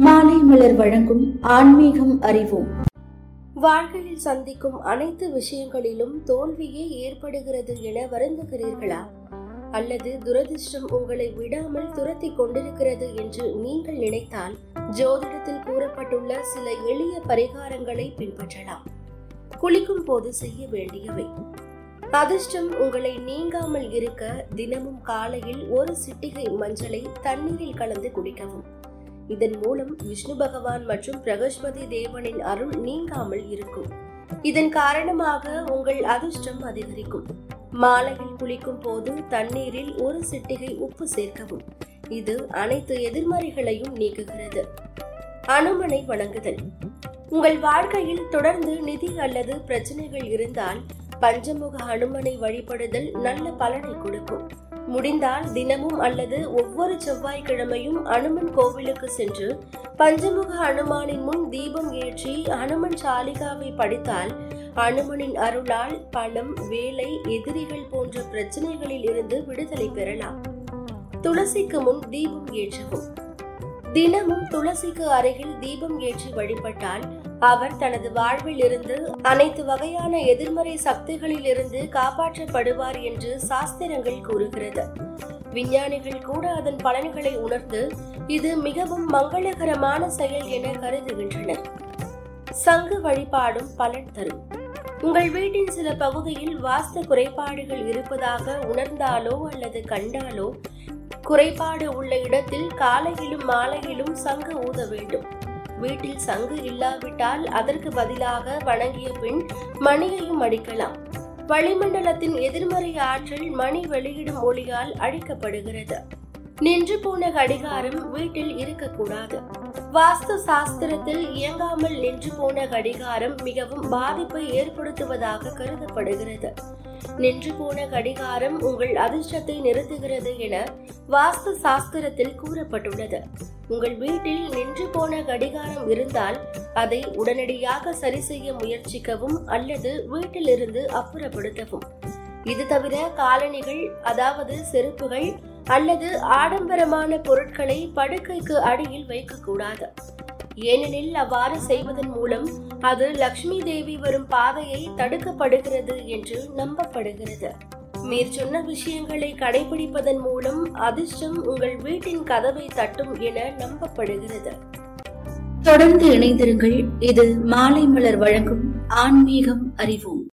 மாலை மலர் வழங்கும் ஆன்மீகம் அறிவோம். வாழ்க்கையில் சந்திக்கும் அனைத்து விஷயங்களிலும் தோல்வியே ஏற்படுகிறது என வருந்துகிறீர்களா? அல்லது துரதிர்ஷ்டம் உங்களை விடாமல் துரத்தி கொண்டிருக்கிறது என்று நீங்கள் நினைத்தால் ஜோதிடத்தில் கூறப்பட்டுள்ள சில எளிய பரிகாரங்களை பின்பற்றலாம். குளிக்கும் போது செய்ய வேண்டியவை. அதிர்ஷ்டம் உங்களை நீங்காமல் இருக்க தினமும் காலையில் ஒரு சிட்டிகை மஞ்சளை தண்ணீரில் கலந்து குடிக்கவும். இதன் மூலம் விஷ்ணு பகவான் மற்றும் பிரகஸ்பதி தேவனின் அருள் நீங்காமல் இருக்கும். இதன் காரணமாக உங்கள் அதிர்ஷ்டம் அதிகரிக்கும். மாலையில் குளிக்கும் போது தண்ணீரில் ஒரு சிட்டிகை உப்பு சேர்க்கவும். இது அனைத்து எதிர்மறைகளையும் நீக்குகிறது. அனுமனை வணங்குதல் உங்கள் வாழ்க்கையில் தொடர்ந்து நிதி அல்லது பிரச்சனைகள் இருந்தால் பஞ்சமுக அனுமனை வழிபடுதல் நல்ல பலனை கொடுக்கும். முடிந்தால் தினமும் அல்லது ஒவ்வொரு செவ்வாய்க்கிழமையும் அனுமன் கோவிலுக்கு சென்று பஞ்சமுக அனுமானின் முன் தீபம் ஏற்றி அனுமன் சாலிகாவை படித்தால் அனுமனின் அருளால் பணம் வேலை எதிரிகள் போன்ற பிரச்சனைகளில் இருந்து விடுதலை பெறலாம். துளசிக்கு முன் தீபம் ஏற்றவும். தினமும் துளசிக்கு அருகில் தீபம் ஏற்றி வழிபட்டால் அவர் தனது வாழ்வில் இருந்து அனைத்து வகையான எதிர்மறை சக்திகளில் இருந்து காப்பாற்றப்படுவார் என்று சாஸ்திரங்கள் கூறுகிறது. விஞ்ஞானிகள் கூட அதன் பலன்களை உணர்ந்து இது மிகவும் மங்களகரமான செயல் என கருதுகின்றனர். சங்கு வழிபாடும் பலன் தரும். உங்கள் வீட்டின் சில பகுதியில் வாஸ்து குறைபாடுகள் இருப்பதாக உணர்ந்தாலோ அல்லது கண்டாலோ குறைபாடு உள்ள இடத்தில் காலையிலும் மாலையிலும் சங்கு ஊத வேண்டும். வீட்டில் சங்கு இல்லாவிட்டால் அதற்கு பதிலாக வணங்கிய பின் மணியையும் அடிக்கலாம். வளிமண்டலத்தின் எதிர்மறை ஆற்றல் மணி வெளியிடும் ஒளியால் அழிக்கப்படுகிறது. நின்று போன கடிகாரம் வீட்டில் இருக்கக்கூடாது. வாஸ்து சாஸ்திரத்தில் இயங்காமல் நின்று போன கடிகாரம் மிகவும் பாதிப்பை ஏற்படுத்துவதாக கருதப்படுகிறது. நின்று போன கடிகாரம் உங்கள் அதிர்ஷ்டத்தை நிறுத்துகிறது என வாஸ்து சாஸ்திரத்தில் கூறப்பட்டுள்ளது. உங்கள் வீட்டில் நின்று போன கடிகாரம் இருந்தால் அதை உடனடியாக சரி செய்ய முயற்சிக்கவும் அல்லது வீட்டிலிருந்து அப்புறப்படுத்தவும். இது தவிர காலணிகள் அதாவது செருப்புகள் அல்லது ஆடம்பரமான பொருட்களை படுக்கைக்கு அடியில் வைக்கக்கூடாது. ஏனெனில் அவ்வாறு செய்வதன் மூலம் அது லக்ஷ்மி தேவி வரும் பாதையை தடுக்கப்படுகிறது என்று நம்பப்படுகிறது. மேற் சொன்ன விஷயங்களை கடைபிடிப்பதன் மூலம் அதிர்ஷ்டம் உங்கள் வீட்டின் கதவை தட்டும் என நம்பப்படுகிறது. தொடர்ந்து இணைந்திருங்கள். இது மாலை மலர் வழங்கும் ஆன்மீகம் அறிவோம்.